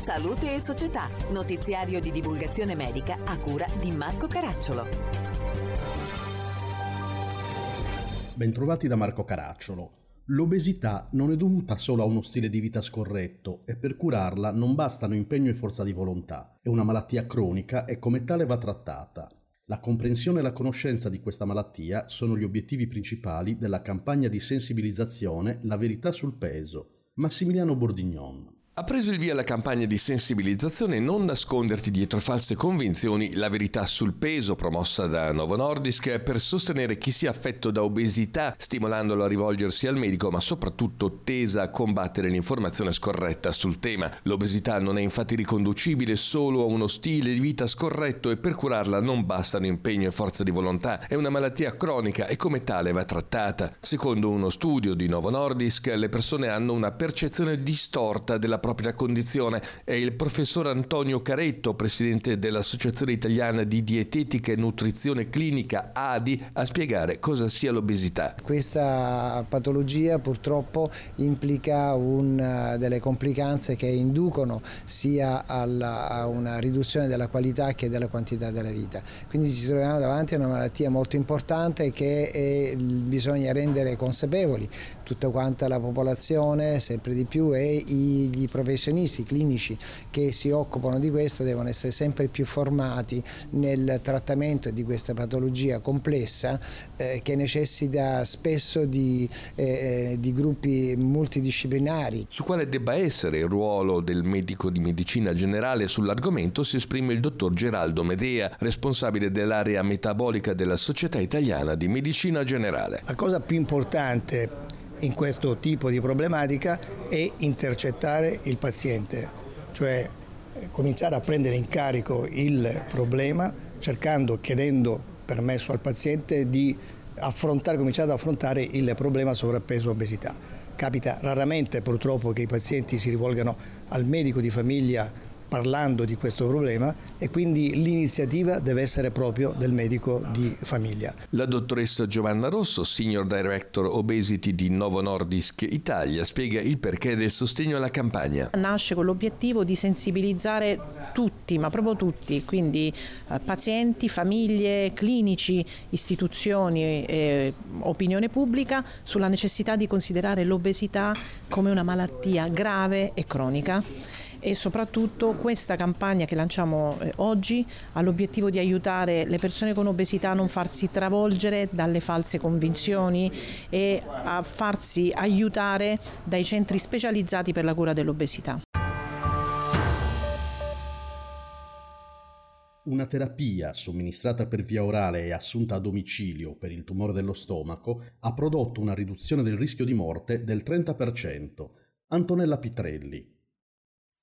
Salute e Società, notiziario di divulgazione medica a cura di Marco Caracciolo. Bentrovati da Marco Caracciolo. L'obesità non è dovuta solo a uno stile di vita scorretto e per curarla non bastano impegno e forza di volontà. È una malattia cronica e come tale va trattata. La comprensione e la conoscenza di questa malattia sono gli obiettivi principali della campagna di sensibilizzazione La verità sul peso. Massimiliano Bordignon. Ha preso il via la campagna di sensibilizzazione Non nasconderti dietro false convinzioni, la verità sul peso promossa da Novo Nordisk per sostenere chi sia affetto da obesità, stimolandolo a rivolgersi al medico, ma soprattutto tesa a combattere l'informazione scorretta sul tema. L'obesità non è infatti riconducibile solo a uno stile di vita scorretto e per curarla non bastano impegno e forza di volontà. È una malattia cronica e come tale va trattata. Secondo uno studio di Novo Nordisk, le persone hanno una percezione distorta della propria condizione. È il professor Antonio Caretto, presidente dell'Associazione Italiana di Dietetica e Nutrizione Clinica ADI, a spiegare cosa sia l'obesità. Questa patologia purtroppo implica un, delle complicanze che inducono sia alla, a una riduzione della qualità che della quantità della vita. Quindi ci troviamo davanti a una malattia molto importante che è, bisogna rendere consapevoli tutta quanta la popolazione sempre di più e i professionisti clinici che si occupano di questo devono essere sempre più formati nel trattamento di questa patologia complessa eh, che necessita spesso di, eh, di gruppi multidisciplinari. Su quale debba essere il ruolo del medico di medicina generale sull'argomento si esprime il dottor Geraldo Medea, responsabile dell'area metabolica della Società Italiana di Medicina Generale. La cosa più importante in questo tipo di problematica è intercettare il paziente, cioè eh, cominciare a prendere in carico il problema cercando, chiedendo permesso al paziente di affrontare, cominciare ad affrontare il problema sovrappeso-obesità. Capita raramente purtroppo che i pazienti si rivolgano al medico di famiglia parlando di questo problema e quindi l'iniziativa deve essere proprio del medico di famiglia. La dottoressa Giovanna Rosso, Senior Director Obesity di Novo Nordisk Italia, spiega il perché del sostegno alla campagna. Nasce con l'obiettivo di sensibilizzare tutti, ma proprio tutti, quindi eh, pazienti, famiglie, clinici, istituzioni e opinione pubblica sulla necessità di considerare l'obesità come una malattia grave e cronica e soprattutto questa campagna che lanciamo eh, oggi ha l'obiettivo di aiutare le persone con obesità a non farsi travolgere dalle false convinzioni e a farsi aiutare dai centri specializzati per la cura dell'obesità. Una terapia somministrata per via orale e assunta a domicilio per il tumore dello stomaco ha prodotto una riduzione del rischio di morte del 30%. Antonella Pitrelli,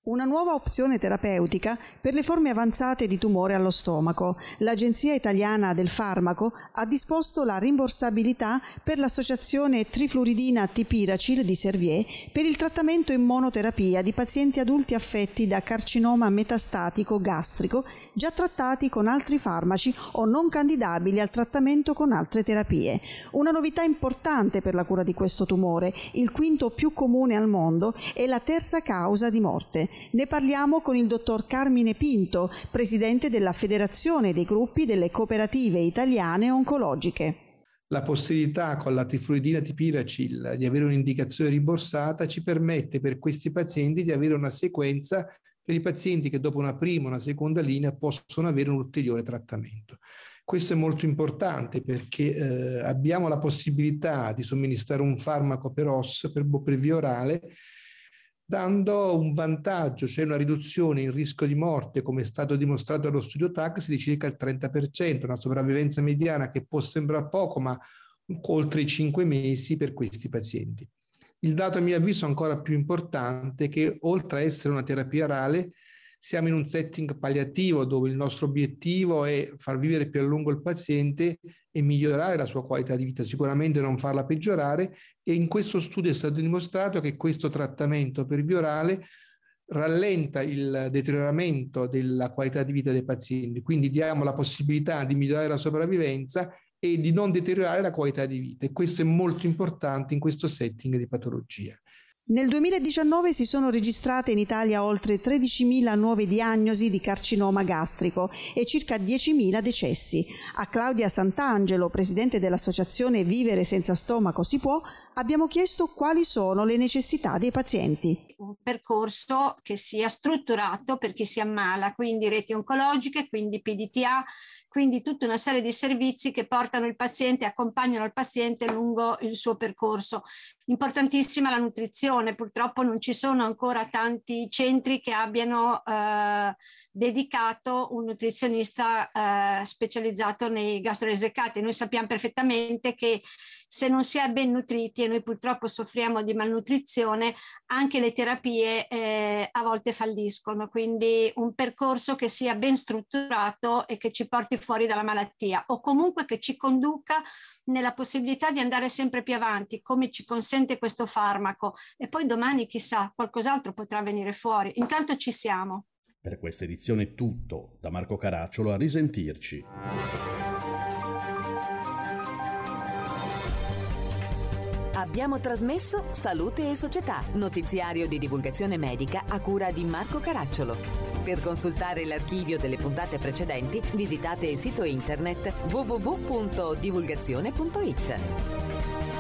una nuova opzione terapeutica per le forme avanzate di tumore allo stomaco. L'Agenzia Italiana del Farmaco ha disposto la rimborsabilità per l'associazione trifluridina tipiracil di Servier per il trattamento in monoterapia di pazienti adulti affetti da carcinoma metastatico gastrico già trattati con altri farmaci o non candidabili al trattamento con altre terapie. Una novità importante per la cura di questo tumore, il quinto più comune al mondo e la terza causa di morte. Ne parliamo con il dottor Carmine Pinto, presidente della Federazione dei gruppi delle cooperative italiane oncologiche. La possibilità con la trifluidina tipiracil di avere un'indicazione rimborsata ci permette per questi pazienti di avere una sequenza per i pazienti che dopo una prima o una seconda linea possono avere un ulteriore trattamento. Questo è molto importante perché eh, abbiamo la possibilità di somministrare un farmaco per OS, per, per via orale, dando un vantaggio, cioè una riduzione in rischio di morte, come è stato dimostrato dallo studio TAX, di circa il 30%, una sopravvivenza mediana che può sembrare poco, ma oltre i 5 mesi per questi pazienti. Il dato a mio avviso ancora più importante è che oltre a essere una terapia orale, siamo in un setting palliativo dove il nostro obiettivo è far vivere più a lungo il paziente e migliorare la sua qualità di vita, sicuramente non farla peggiorare e in questo studio è stato dimostrato che questo trattamento per via orale rallenta il deterioramento della qualità di vita dei pazienti, quindi diamo la possibilità di migliorare la sopravvivenza e di non deteriorare la qualità di vita e questo è molto importante in questo setting di patologia. Nel 2019 si sono registrate in Italia oltre 13.000 nuove diagnosi di carcinoma gastrico e circa 10.000 decessi. A Claudia Sant'Angelo, presidente dell'associazione Vivere senza stomaco si può, abbiamo chiesto quali sono le necessità dei pazienti. Un percorso che sia strutturato per chi si ammala, quindi reti oncologiche, quindi PDTA, quindi tutta una serie di servizi che portano il paziente, accompagnano il paziente lungo il suo percorso. Importantissima la nutrizione, purtroppo non ci sono ancora tanti centri che abbiano eh, dedicato un nutrizionista eh, specializzato nei gastroesecati. Noi sappiamo perfettamente che se non si è ben nutriti e noi purtroppo soffriamo di malnutrizione, anche le terapie eh, a volte falliscono. Quindi un percorso che sia ben strutturato e che ci porti fuori dalla malattia o comunque che ci conduca nella possibilità di andare sempre più avanti, come ci consente questo farmaco. E poi domani, chissà, qualcos'altro potrà venire fuori. Intanto ci siamo. Per questa edizione è tutto. Da Marco Caracciolo a risentirci. Abbiamo trasmesso Salute e Società, notiziario di divulgazione medica a cura di Marco Caracciolo. Per consultare l'archivio delle puntate precedenti visitate il sito internet www.divulgazione.it.